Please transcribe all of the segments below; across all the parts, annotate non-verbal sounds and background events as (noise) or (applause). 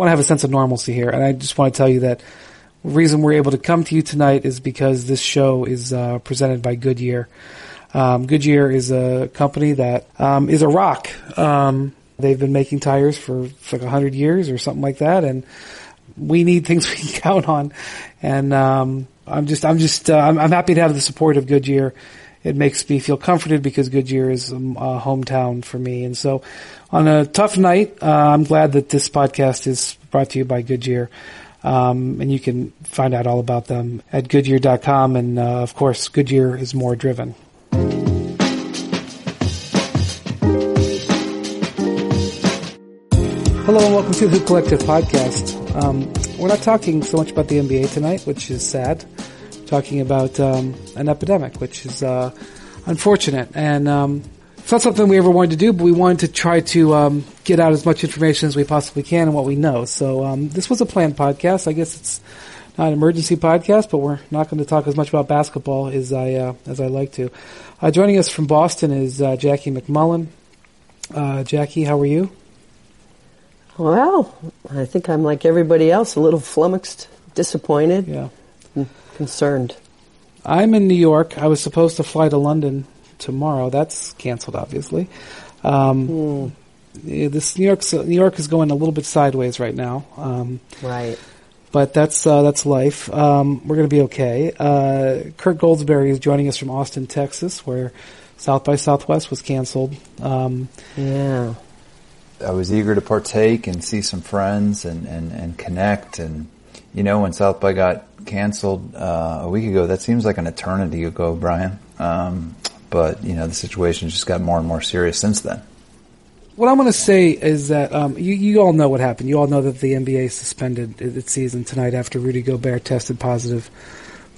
want to have a sense of normalcy here, and I just want to tell you that the reason we're able to come to you tonight is because this show is uh, presented by Goodyear. Um, Goodyear is a company that um, is a rock. Um, they've been making tires for, for like hundred years or something like that, and we need things (laughs) we can count on. And um, I'm just, I'm just, uh, I'm, I'm happy to have the support of Goodyear. It makes me feel comforted because Goodyear is a hometown for me. And so, on a tough night, uh, I'm glad that this podcast is brought to you by Goodyear. Um, and you can find out all about them at Goodyear.com. And uh, of course, Goodyear is more driven. Hello and welcome to the Collective Podcast. Um, we're not talking so much about the NBA tonight, which is sad. Talking about um, an epidemic, which is uh, unfortunate. And um, it's not something we ever wanted to do, but we wanted to try to um, get out as much information as we possibly can and what we know. So um, this was a planned podcast. I guess it's not an emergency podcast, but we're not going to talk as much about basketball as I uh, as I like to. Uh, joining us from Boston is uh, Jackie MacMullan. Uh, Jackie, how are you? Well, I think I'm like everybody else, a little flummoxed, disappointed, Yeah. Concerned. I'm in New York. I was supposed to fly to London tomorrow. That's canceled, obviously. Um, yeah, This New York's New York is going a little bit sideways right now, um, Right. but that's uh, that's life. Um, we're going to be okay. Uh, Kirk Goldsberry is joining us from Austin, Texas, where South by Southwest was canceled. Um, Yeah. I was eager to partake and see some friends and, and, and connect. And, you know, when South by got canceled uh, a week ago, that seems like an eternity ago, Brian. Um, but, you know, the situation just got more and more serious since then. What I'm going to say is that um, you, you all know what happened. You all know that the NBA suspended its season tonight after Rudy Gobert tested positive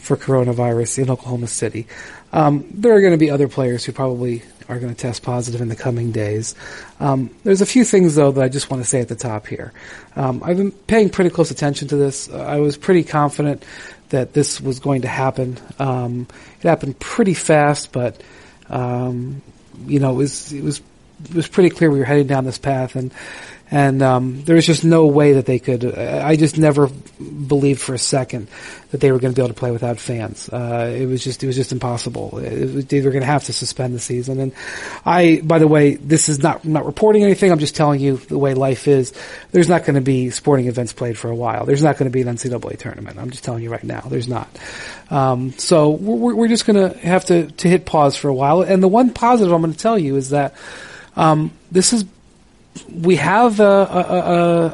for coronavirus in Oklahoma City. Um, there are going to be other players who probably are going to test positive in the coming days. Um, there's a few things though that I just want to say at the top here. Um, I've been paying pretty close attention to this. I was pretty confident that this was going to happen. Um, it happened pretty fast, but um, you know, it was it was it was pretty clear we were heading down this path, and and um, there was just no way that they could. I just never believed for a second that they were going to be able to play without fans. Uh, it was just it was just impossible. It was, they were going to have to suspend the season. And I, by the way, this is not I'm not reporting anything. I'm just telling you the way life is. There's not going to be sporting events played for a while. There's not going to be an NCAA tournament. I'm just telling you right now. There's not. Um, so we're, we're just going to have to to hit pause for a while. And the one positive I'm going to tell you is that um, this is we have a, a,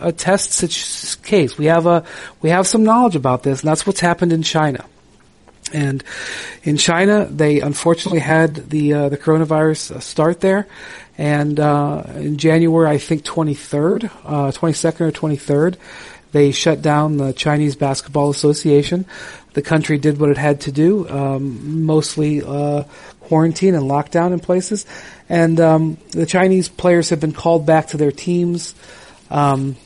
a, a test such case. We have a we have some knowledge about this, and that's what's happened in China. And in China, they unfortunately had the uh, the coronavirus uh, start there, and uh, in January, I think twenty third, twenty second or twenty third, they shut down the Chinese Basketball Association. The country did what it had to do, um, mostly uh, quarantine and lockdown in places. And um, the Chinese players have been called back to their teams um,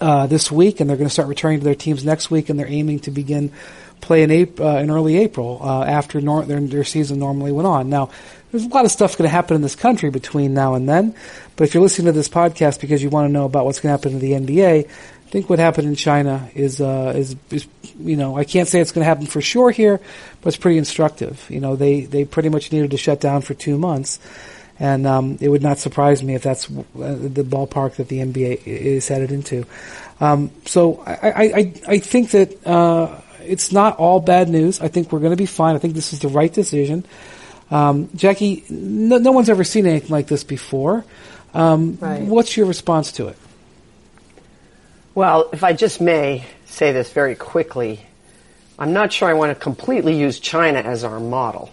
uh, this week, and they're going to start returning to their teams next week, and they're aiming to begin play in, April, uh, in early April uh, after nor- their, their season normally went on. Now, there's a lot of stuff going to happen in this country between now and then, but if you're listening to this podcast because you want to know about what's going to happen to the NBA, I think what happened in China is, uh, is, is, you know, I can't say it's going to happen for sure here, but it's pretty instructive. You know, they, they pretty much needed to shut down for two months. And, um, it would not surprise me if that's uh, the ballpark that the NBA is headed into. Um, so I, I, I, I think that, uh, it's not all bad news. I think we're going to be fine. I think this is the right decision. Um, Jackie, no, no, one's ever seen anything like this before. Um, Right. What's your response to it? Well, if I just may say this very quickly, I'm not sure I want to completely use China as our model.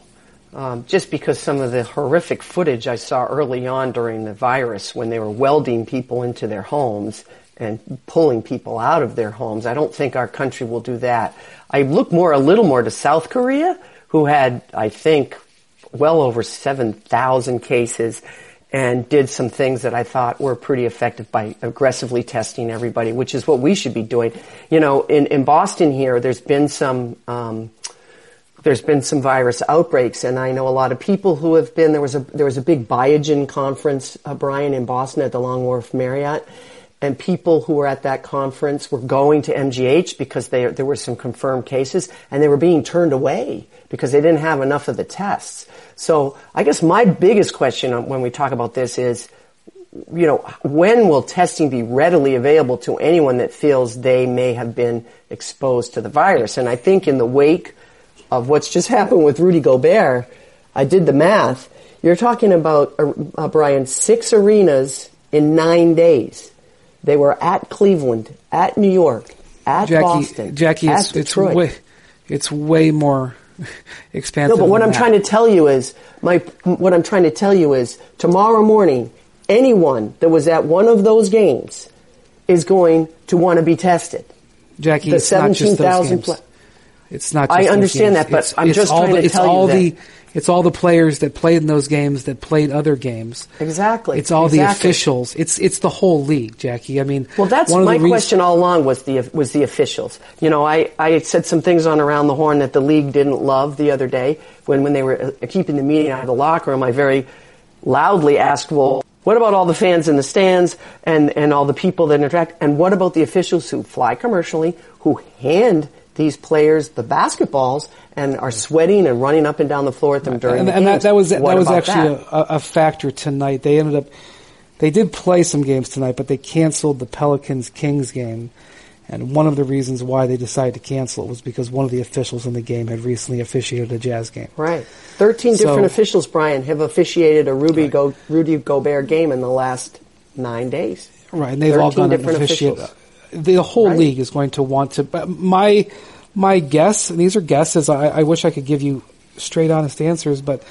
Um, just because some of the horrific footage I saw early on during the virus when they were welding people into their homes and pulling people out of their homes, I don't think our country will do that. I look more, a little more to South Korea, who had, I think, well over 7,000 cases and did some things that I thought were pretty effective by aggressively testing everybody, which is what we should be doing. You know, in, in Boston here, there's been some, um, there's been some virus outbreaks, and I know a lot of people who have been. There was a there was a big Biogen conference, uh, Brian, in Boston at the Long Wharf Marriott, and people who were at that conference were going to MGH because they, there were some confirmed cases and they were being turned away because they didn't have enough of the tests. So I guess my biggest question when we talk about this is, you know, when will testing be readily available to anyone that feels they may have been exposed to the virus? And I think in the wake of what's just (laughs) happened with Rudy Gobert, I did the math. You're talking about, uh, uh Brian, six arenas in nine days. They were at Cleveland, at New York, at Jackie, Boston, Jackie, at it's, Detroit. It's way, it's way more (laughs) expansive. No, but what I'm that. trying to tell you is my what I'm trying to tell you is tomorrow morning, anyone that was at one of those games is going to want to be tested. Jackie, the it's not just those 17,000 games. pla- It's not. I understand that, but It's- I'm just trying the, to tell you all that- the it's all the players that played in those games that played other games. Exactly. It's all the officials. It's it's the whole league, Jackie. I mean, Well, that's my question all along was the was the officials. You know, I, I said some things on around the horn that the league didn't love the other day when when they were uh, keeping the meeting out of the locker room. I very loudly asked, "Well, what about all the fans in the stands and and all the people that interact? And what about the officials who fly commercially, who hand these players the basketballs and are sweating and running up and down the floor at them during and, the and games? that, that was that was actually that? A, a factor tonight. They ended up they did play some games tonight, but they canceled the Pelicans Kings game. And one of the reasons why they decided to cancel it was because one of the officials in the game had recently officiated a Jazz game. Right. 13 So- different officials, Brian, have officiated a Ruby Go, Rudy Gobert game in the last nine days. Right, and they've all gone and officiate. The whole Right. league is going to want to. But my my guess, and these are guesses. I, I wish I could give you straight, honest answers, but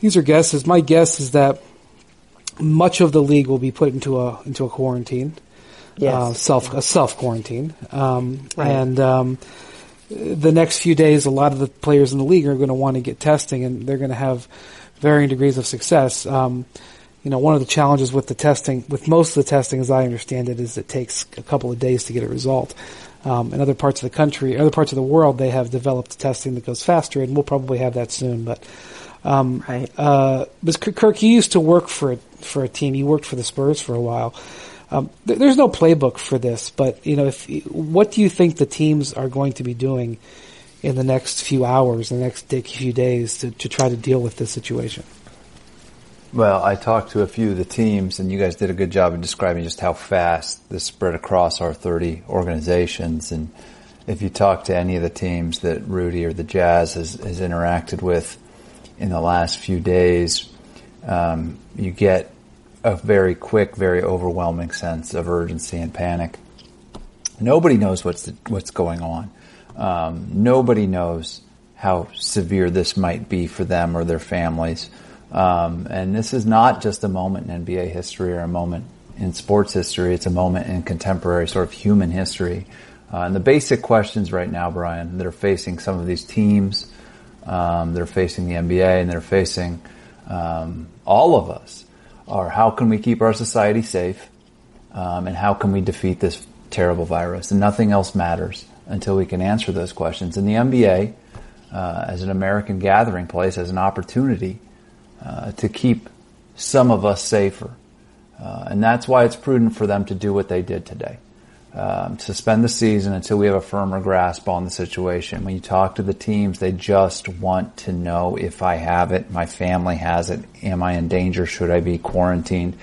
these are guesses. My guess is that much of the league will be put into a into a quarantine, Yes. uh, self a self quarantine, um, Right. and um, the next few days, a lot of the players in the league are going to want to get testing, and they're going to have varying degrees of success. Um, you know, one of the challenges with the testing, with most of the testing, as I understand it, is it takes a couple of days to get a result. Um, in other parts of the country, other parts of the world, they have developed testing that goes faster, and we'll probably have that soon. But um, Right. uh, but Kirk, you used to work for a, for a team. You worked for the Spurs for a while. Um, th- there's no playbook for this, but you know, if what do you think the teams are going to be doing in the next few hours, the next few days, to, to try to deal with this situation? Well, I talked to a few of the teams, and you guys did a good job of describing just how fast this spread across our 30 organizations. And if you talk to any of the teams that Rudy or the Jazz has, has interacted with in the last few days, um, you get a very quick, very overwhelming sense of urgency and panic. Nobody knows what's the, what's going on. Um, nobody knows how severe this might be for them or their families. Um, and this is not just a moment in NBA history or a moment in sports history. It's a moment in contemporary sort of human history. Uh, and the basic questions right now, Brian, that are facing some of these teams, um, that are facing the NBA, and that are facing um, all of us, are how can we keep our society safe, um, and how can we defeat this terrible virus? And nothing else matters until we can answer those questions. And the NBA, uh, as an American gathering place, as an opportunity uh, to keep some of us safer. Uh, and that's why it's prudent for them to do what they did today. Um, suspend the season until we have a firmer grasp on the situation. When you talk to the teams, they just want to know if I have it, my family has it, am I in danger, should I be quarantined?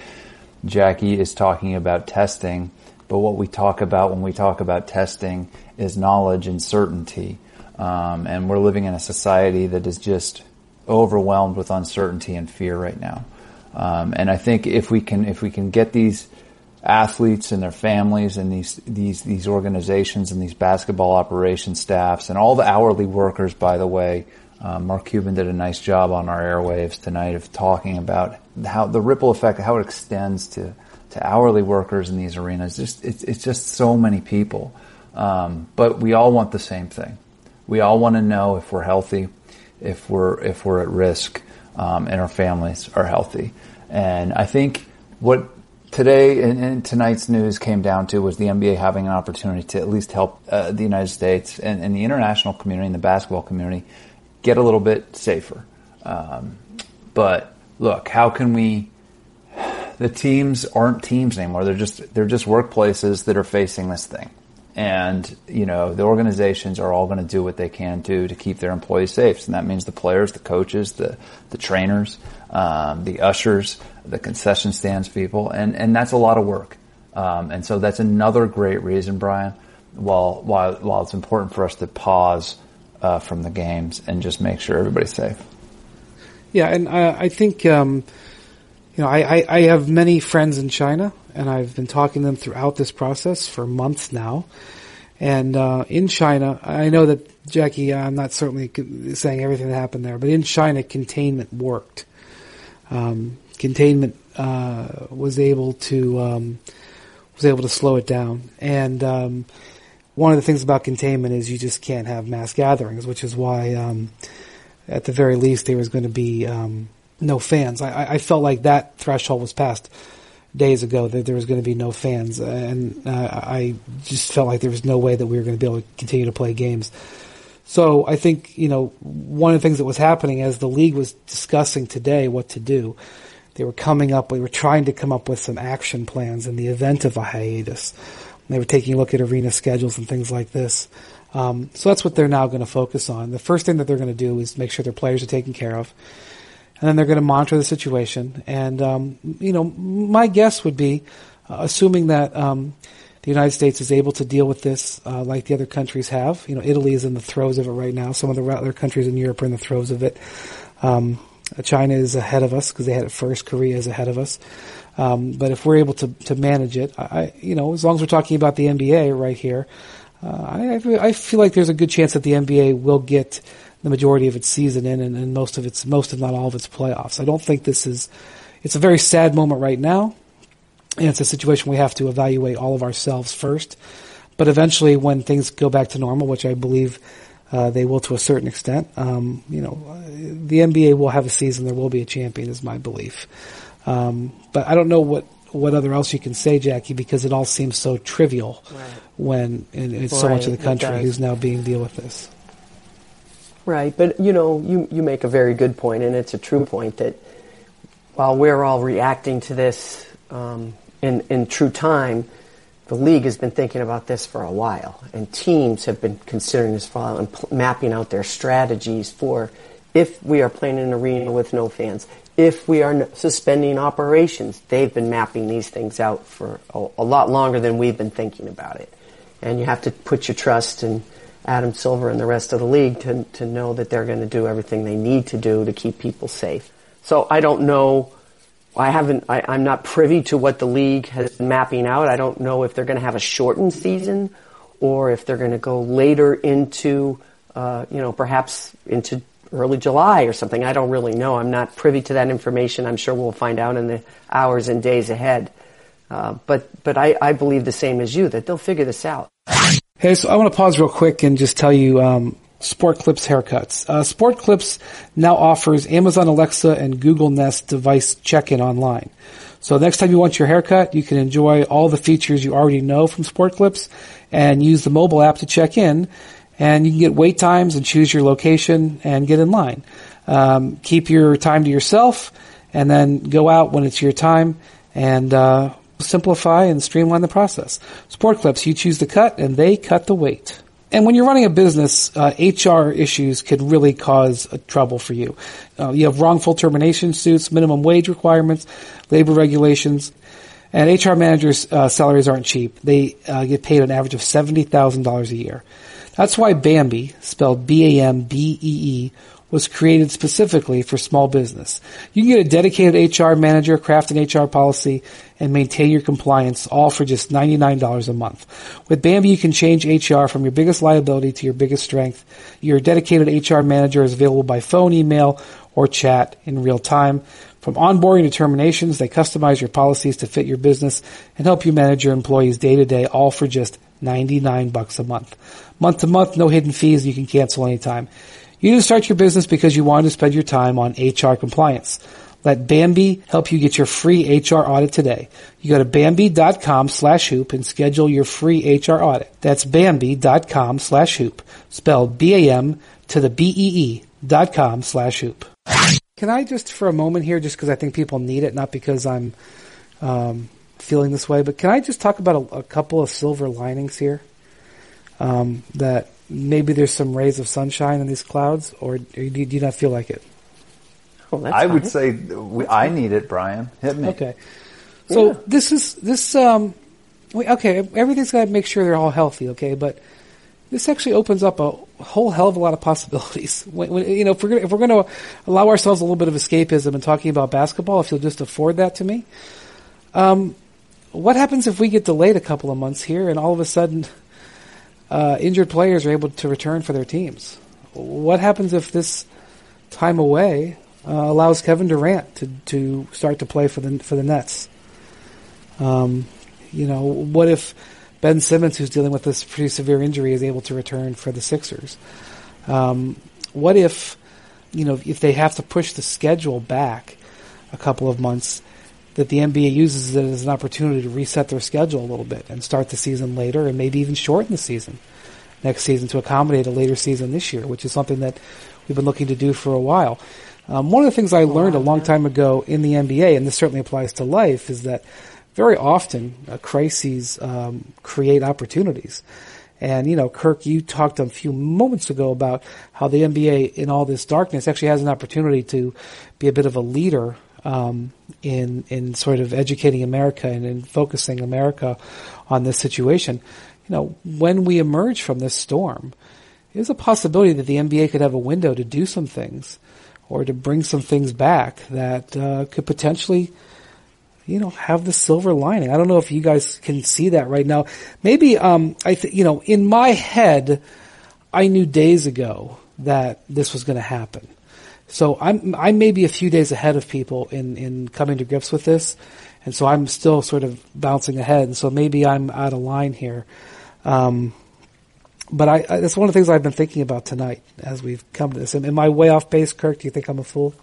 Jackie is talking about testing, but what we talk about when we talk about testing is knowledge and certainty. Um, and we're living in a society that is just overwhelmed with uncertainty and fear right now. Um, and I think if we can, if we can get these athletes and their families and these, these, these organizations and these basketball operation staffs and all the hourly workers, by the way, um, Mark Cuban did a nice job on our airwaves tonight of talking about how the ripple effect, how it extends to, to hourly workers in these arenas. Just, it's, it's just so many people. Um, but we all want the same thing. We all want to know if we're healthy, if we're if we're at risk, um, and our families are healthy. And I think what today and, and, tonight's news came down to was the NBA having an opportunity to at least help uh, the United States and, and, the international community and the basketball community get a little bit safer. Um, but look, how can we? the teams aren't teams anymore. They're just they're just workplaces that are facing this thing. And, you know, the organizations are all going to do what they can do to keep their employees safe. And that means the players, the coaches, the, the trainers, um, the ushers, the concession stands people. And, and that's a lot of work. Um, and so that's another great reason, Brian, while, while, while it's important for us to pause, uh, from the games and just make sure everybody's safe. Yeah. And I, I think, um, you know, I, I, I have many friends in China and I've been talking to them throughout this process for months now. And uh, in China, I know that Jackie, I'm not certainly saying everything that happened there, but in China, containment worked. Um, containment uh, was able to um, was able to slow it down. And um, one of the things about containment is you just can't have mass gatherings, which is why, um, at the very least, there was going to be um, no fans. I, I felt like that threshold was passed days ago that there was going to be no fans, and uh, I just felt like there was no way that we were going to be able to continue to play games. So I think you know one of the things that was happening as the league was discussing today what to do, they were coming up, they were trying to come up with some action plans in the event of a hiatus. They were taking a look at arena schedules and things like this. Um, so that's what they're now going to focus on. The first thing that they're going to do is make sure their players are taken care of and then they're going to monitor the situation. And um, you know, my guess would be, uh, assuming that um, the United States is able to deal with this uh, like the other countries have. You know, Italy is in the throes of it right now. Some of the other countries in Europe are in the throes of it. Um, China is ahead of us because they had it first. Korea is ahead of us. Um, but if we're able to, to manage it, I, you know, as long as we're talking about the NBA right here, uh, I, I feel like there's a good chance that the NBA will get the majority of its season in and, and most of its most if not all of its playoffs. I don't think this is it's a very sad moment right now. And it's a situation we have to evaluate all of ourselves first. But eventually, when things go back to normal, which I believe uh, they will to a certain extent, um, you know, the NBA will have a season. There will be a champion, is my belief. Um, but I don't know what what other else you can say, Jackie, because it all seems so trivial right. when it's right. so much of the country who's now being deal with this. Right, but you know, you, you make a very good point, and it's a true point that while we're all reacting to this um, in, in true time, the league has been thinking about this for a while, and teams have been considering this while and pl- mapping out their strategies for if we are playing in an arena with no fans, if we are n- suspending operations. They've been mapping these things out for a, a lot longer than we've been thinking about it, and you have to put your trust in Adam Silver and the rest of the league to, to know that they're going to do everything they need to do to keep people safe. So I don't know. I haven't. I, I'm not privy to what the league has mapping out. I don't know if they're going to have a shortened season, or if they're going to go later into, uh, you know, perhaps into early July or something. I don't really know. I'm not privy to that information. I'm sure we'll find out in the hours and days ahead. Uh, but but I, I believe the same as you that they'll figure this out. Hey, so I want to pause real quick and just tell you, um, Sport Clips haircuts. Uh, Sport Clips now offers Amazon Alexa and Google Nest device check-in online. So next time you want your haircut, you can enjoy all the features you already know from Sport Clips and use the mobile app to check in. And you can get wait times and choose your location and get in line. Um, keep your time to yourself and then go out when it's your time and uh, simplify and streamline the process. Sport clips, you choose the cut and they cut the weight. And when you're running a business, uh, HR issues could really cause trouble for you. Uh, you have wrongful termination suits, minimum wage requirements, labor regulations, and HR managers' uh, salaries aren't cheap. They uh, get paid an average of seventy thousand dollars a year. That's why Bambee, spelled B-A-M-B-E-E, was created specifically for small business. You can get a dedicated HR manager, craft an HR policy, and maintain your compliance all for just $99 a month. With Bambee, you can change HR from your biggest liability to your biggest strength. Your dedicated HR manager is available by phone, email, or chat in real time. From onboarding to terminations, they customize your policies to fit your business and help you manage your employees day to day, all for just 99 bucks a month. Month to month, no hidden fees, you can cancel anytime. You didn't start your business because you wanted to spend your time on HR compliance. Let Bambee help you get your free HR audit today. You go to Bambee.com slash hoop and schedule your free HR audit. That's Bambee.com slash hoop. Spelled B-A-M to the B-E-E dot com slash hoop. Can I just for a moment here, just because I think people need it, not because I'm um, feeling this way. But can I just talk about a, a couple of silver linings here? Um, that maybe there's some rays of sunshine in these clouds, or do you not feel like it? That's I would say we, I need it, Brian. Hit me. Okay. So Yeah. this is this um we- okay, everything's got to make sure they're all healthy, okay, but this actually opens up a whole hell of a lot of (laughs) possibilities. When, when, you know, if we're gonna, if we're going to allow ourselves a little bit of escapism and talking about basketball, if you'll just afford that to me, um, what happens if we get delayed a couple of months here and all of a sudden uh, injured players are able to return for their teams? What happens if this time away uh, allows Kevin Durant to to start to play for the for the Nets? Um, you know, what if Ben Simmons, who's dealing with this pretty severe injury, is able to return for the Sixers? Um, what if, you know, if they have to push the schedule back a couple of months, that the NBA uses it as an opportunity to reset their schedule a little bit and start the season later and maybe even shorten the season next season to accommodate a later season this year, which is something that we've been looking to do for a while. Um, one of the things I learned a long time ago in the NBA, and this certainly applies to life, is that very often uh, crises um, create opportunities. And you know, Kirk, you talked a few moments ago about how the NBA, in all this darkness, actually has an opportunity to be a bit of a leader um, in in sort of educating America and in focusing America on this situation. You know, when we emerge from this storm, there's a possibility that the NBA could have a window to do some things or to bring some things back that uh, could potentially you know, have the silver lining. I don't know if you guys can see that right now. Maybe, um, I th- you know, in my head, I knew days ago that this was going to happen. So I'm, I may be a few days ahead of people in, in coming to grips with this. And so I'm still sort of bouncing ahead. And so maybe I'm out of line here. Um, but I, I, that's one of the things I've been thinking about tonight as we've come to this. Am, am I way off base, Kirk? Do you think I'm a fool?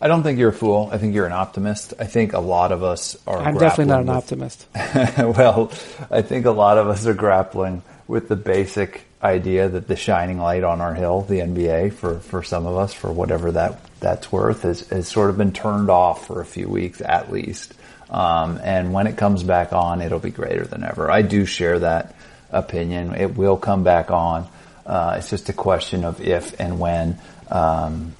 I don't think you're a fool. I think you're an optimist. I think a lot of us are. I'm definitely not an with- optimist. (laughs) well, I think a lot of us are grappling with the basic idea that the shining light on our hill, the NBA, for, for some of us, for whatever that that's worth, has, has sort of been turned off for a few weeks at least. Um, and when it comes back on, it'll be greater than ever. I do share that opinion. It will come back on. Uh, it's just a question of if and when. Um,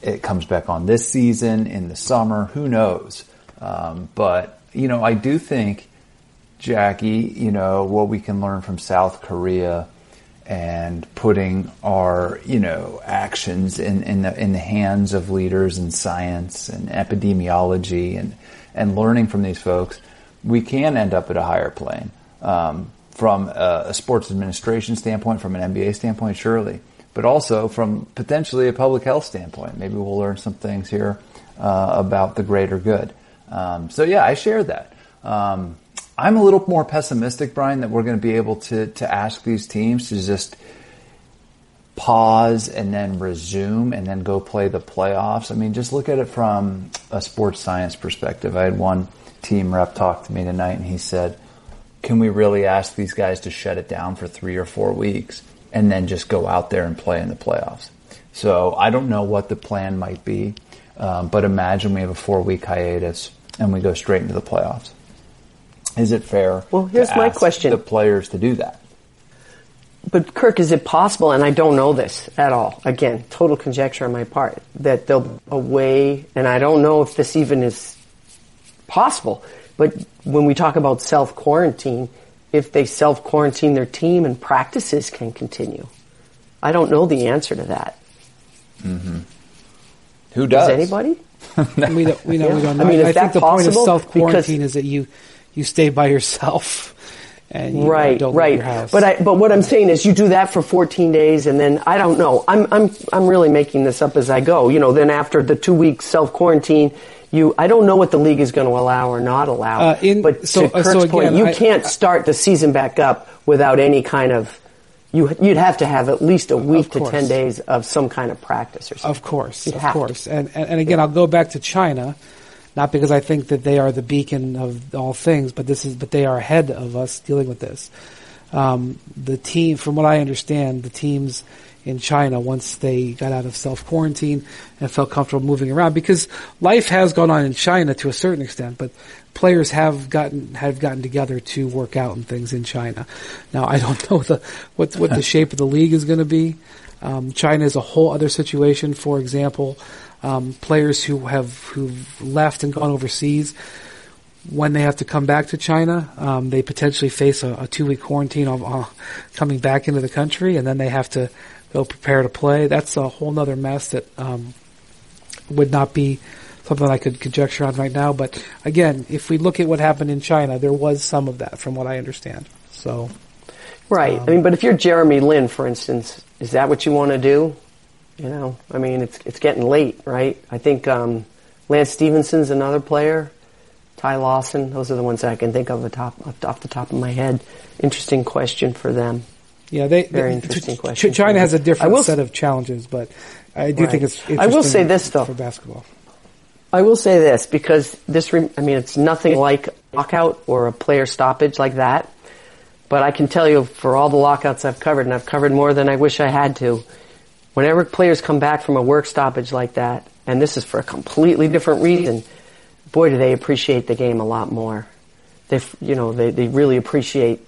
it comes back on this season in the summer. Who knows? Um, but you know, I do think, Jackie, you know, what we can learn from South Korea and putting our you know actions in in the in the hands of leaders in science and epidemiology and and learning from these folks, we can end up at a higher plane. Um, from a, sports administration standpoint, from an NBA standpoint, surely but also from potentially a public health standpoint. Maybe we'll learn some things here uh, about the greater good. Um, so yeah, I share that. Um, I'm a little more pessimistic, Brian, that we're going to be able to to ask these teams to just pause and then resume and then go play the playoffs. I mean, just look at it from a sports science perspective. I had one team rep talk to me tonight, and he said, "Can we really ask these guys to shut it down for three or four weeks?" and then just go out there and play in the playoffs. So I don't know what the plan might be, um, but imagine we have a four week hiatus and we go straight into the playoffs. Is it fair? Well, here's my question. The players to do that. But Kirk, is it possible, and I don't know this at all, again, total conjecture on my part, that they'll away, and I don't know if this even is possible, but when we talk about self-quarantine, if they self-quarantine their team and practices can continue. I don't know the answer to that. Mm-hmm. Who does? Does anybody? we (laughs) don't. We know. Yeah. We don't I mean, is I think that the point of self quarantine is that you you stay by yourself (laughs) and you right, don't right. leave your house. But I, but what I'm saying is, you do that for 14 days, and then I don't know. I'm, I'm, I'm really making this up as I go. You know, then after the two week self quarantine, you, I don't know what the league is going to allow or not allow. Uh, in- but so- to uh, Kirk's so point, you I- can't start the season back up without any kind of. You, you'd have to have at least a week to 10 days of some kind of practice or something. Of course, You'd of course. And, and and again, I'll go back to China, not because I think that they are the beacon of all things, but this is but they are ahead of us dealing with this. Um, the team, from what I understand, the teams in China once they got out of self quarantine and felt comfortable moving around because life has gone on in China to a certain extent, but players have gotten have gotten together to work out and things in China. Now I don't (laughs) know the what what the shape of the league is going to be. Um, China is a whole other situation. For example, um, players who have who've left and gone overseas when they have to come back to China, um, they potentially face a, a two week quarantine of uh, coming back into the country, and then they have to go prepare to play. That's a whole other mess that um, would not be something I could conjecture on right now. But again, if we look at what happened in China, there was some of that, from what I understand. So, right. Um, I mean, but if you're Jeremy Lin, for instance, is that what you want to do? You know, I mean, it's it's getting late, right? I think um, Lance Stephenson's another player Ty Lawson. Those are the ones I can think of top, off the top of my head. Interesting question for them. Yeah, they very they, interesting question. China has a different set of challenges, but I do right. think it's. I will say this though for basketball. I will say this because this. I mean, it's nothing like lockout or a player stoppage like that. But I can tell you, for all the lockouts I've covered, and I've covered more than I wish I had to, whenever players come back from a work stoppage like that, and this is for a completely different reason, boy, do they appreciate the game a lot more. They, you know, they, they really appreciate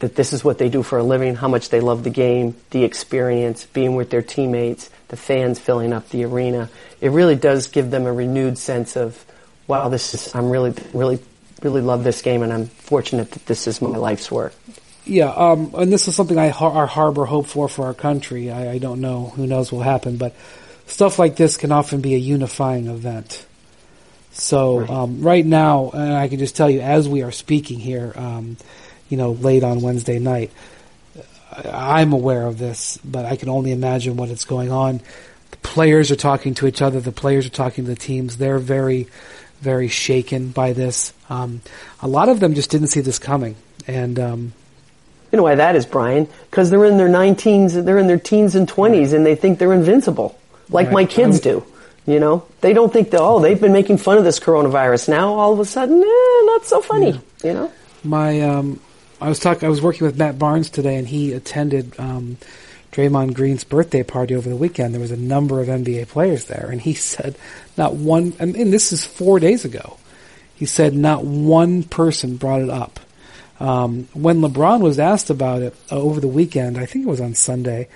that this is what they do for a living, how much they love the game, the experience, being with their teammates, the fans filling up the arena. It really does give them a renewed sense of, wow, this is, I'm really, really, really love this game and I'm fortunate that this is my life's work. Yeah, um, and this is something I har- harbor hope for for our country. I, I don't know, who knows what will happen, but stuff like this can often be a unifying event. So right. Um, right now, and I can just tell you, as we are speaking here, um, you know, late on Wednesday night, I'm aware of this, but I can only imagine what it's going on. The players are talking to each other. The players are talking to the teams. They're very, very shaken by this. Um, a lot of them just didn't see this coming, and um, you know why that is, Brian? Because they're in their 19s, they're in their teens and 20s, and they think they're invincible, like right. my kids do. You know, they don't think that, oh, they've been making fun of this coronavirus. Now all of a sudden, eh, not so funny. Yeah. You know, my um, I was talking. I was working with Matt Barnes today, and he attended um, Draymond Green's birthday party over the weekend. There was a number of NBA players there, and he (laughs) said not one. and this is four days ago. He said not one person brought it up. Um, when LeBron was asked about it uh, over the weekend, I think it was on Sunday,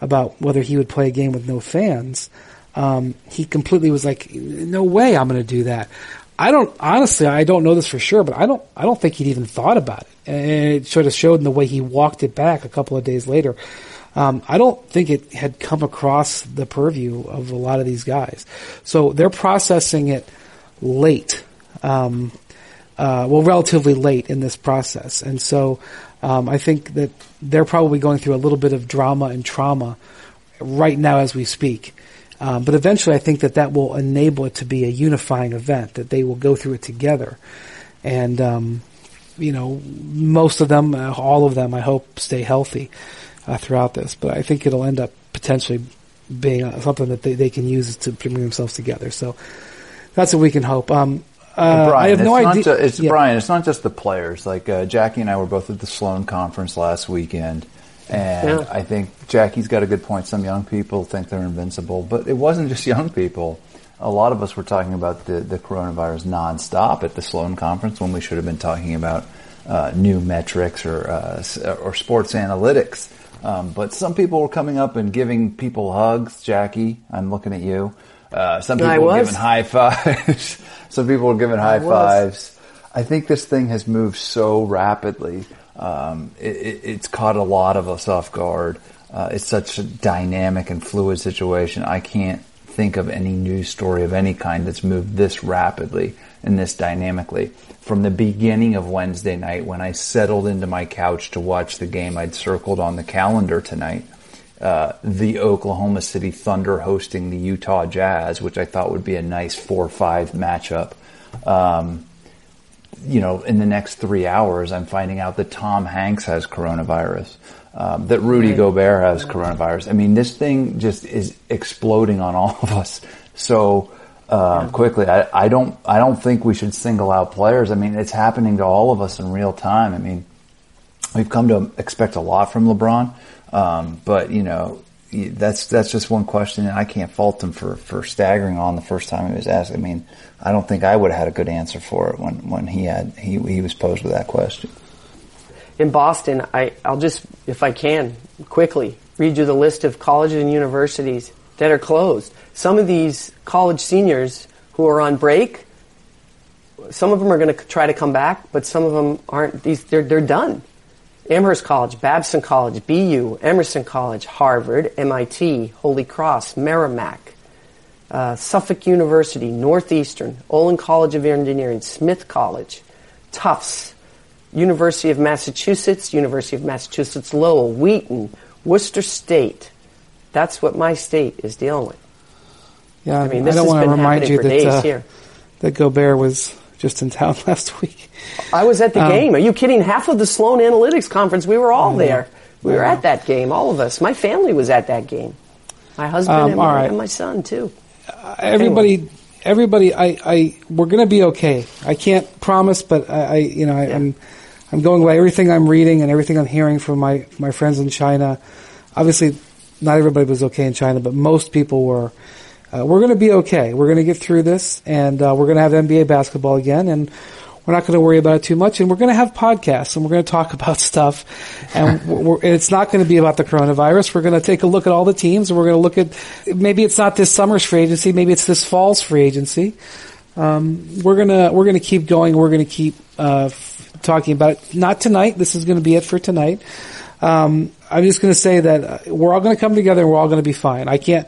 about whether he would play a game with no fans um, he completely was like, "No way, I'm going to do that." I don't honestly, I don't know this for sure, but I don't, I don't think he'd even thought about it. And it sort of showed in the way he walked it back a couple of days later. Um, I don't think it had come across the purview of a lot of these guys. So they're processing it late, um, uh, well, relatively late in this process. And so um, I think that they're probably going through a little bit of drama and trauma right now as we speak. Um, but eventually, I think that that will enable it to be a unifying event. That they will go through it together, and um, you know, most of them, uh, all of them, I hope, stay healthy uh, throughout this. But I think it'll end up potentially being uh, something that they, they can use to bring themselves together. So that's what we can hope. Um, uh, Brian, I have no idea. Ju- it's yeah. Brian. It's not just the players. Like uh, Jackie and I were both at the Sloan conference last weekend, and yeah. I think Jackie's got a good point. Some young people think they're invincible, but it wasn't just young people. A lot of us were talking about the, the coronavirus nonstop at the Sloan conference when we should have been talking about uh, new metrics or uh, or sports analytics. Um, but some people were coming up and giving people hugs. Jackie, I'm looking at you. Uh, some people were giving high fives. (laughs) some people were giving high I fives. I think this thing has moved so rapidly um, it, it's caught a lot of us off guard. Uh, it's such a dynamic and fluid situation. I can't think of any news story of any kind that's moved this rapidly and this dynamically. From the beginning of Wednesday night, when I settled into my couch to watch the game, I'd circled on the calendar tonight uh, the Oklahoma City Thunder hosting the Utah Jazz, which I thought would be a nice 4-5 matchup. Um, you know, in the next three hours, I'm finding out that Tom Hanks has coronavirus, um, that Rudy right. Gobert has coronavirus. I mean, this thing just is exploding on all of us so uh, yeah. quickly. I, I, don't, I don't think we should single out players. I mean, it's happening to all of us in real time. I mean, we've come to expect a lot from LeBron, um, but you know, that's that's just one question, and I can't fault him for for staggering on the first time he was asked. I mean, I don't think I would have had a good answer for it when when he had he he was posed with that question. In Boston, I I'll just if I can quickly read you the list of colleges and universities that are closed. Some of these college seniors who are on break, some of them are going to try to come back, but some of them aren't. These they're they're done. Amherst College, Babson College, BU, Emerson College, Harvard, MIT, Holy Cross, Merrimack, uh, Suffolk University, Northeastern, Olin College of Engineering, Smith College, Tufts, University of Massachusetts, University of Massachusetts Lowell, Wheaton, Worcester State. That's what my state is dealing with. Yeah, I mean, I this don't has want to been remind you for that days uh, here. that Gobert was just in town (laughs) last week. I was at the Um, game. Are you kidding? Half of the Sloan Analytics conference, we were all there. We were at that game, all of us. My family was at that game. My husband Um, and, my, right. and my son too. everybody, everybody, I, I, we're going to be okay. I can't promise, but I, I you know, I, Yeah. I'm, I'm going by everything I'm reading and everything I'm hearing from my, my friends in China. Obviously, not everybody was okay in China, but most people were. Uh, we're going to be okay. We're going to get through this, and uh, we're going to have NBA basketball again, and we're not going to worry about it too much. And we're going to have podcasts, and we're going to talk (laughs) about stuff. And (laughs) we're, and it's not going to be about the coronavirus. We're going to take a look at all the teams, and we're going to look at maybe it's not this summer's free agency, maybe it's this fall's free agency. Um, we're gonna we're gonna keep going. We're gonna keep uh, f- talking about it. Not tonight. This is going to be it for tonight. Um, I'm just going to say that uh, we're all going to come together and we're all going to be fine. I can't.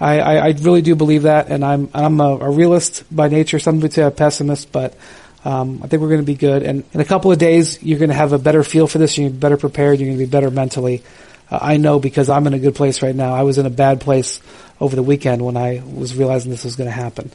I, I, I really do believe that, and I'm I'm a, a realist by nature. Some would say a pessimist, but um, I think we're going to be good. And in a couple of days, you're going to have a better feel for this. You're gonna be better prepared. You're going to be better mentally. Uh, I know because I'm in a good place right now. I was in a bad place over the weekend when I was realizing this was going to happen.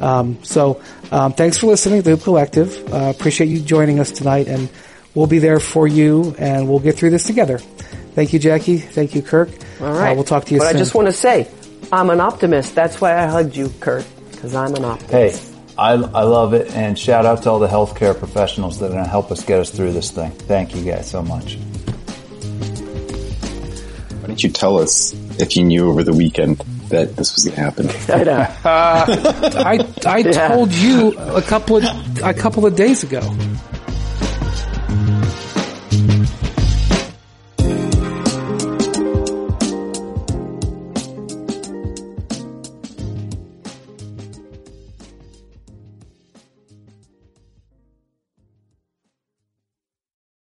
Um, so um, thanks for listening to the Hoop Collective. Uh, appreciate you joining us tonight, and we'll be there for you, and we'll get through this together. Thank you, Jackie. Thank you, Kirk. All right. Uh, we'll talk to you but soon. I just want to say, I'm an optimist. That's why I hugged you, Kirk, because I'm an optimist. Hey, I, I love it, and shout out to all the healthcare professionals that are going to help us get us through this thing. Thank you guys so much. Why didn't you tell us if you knew over the weekend that this was going to happen? (laughs) I know. (laughs) I I Yeah. told you a couple of a couple of days ago.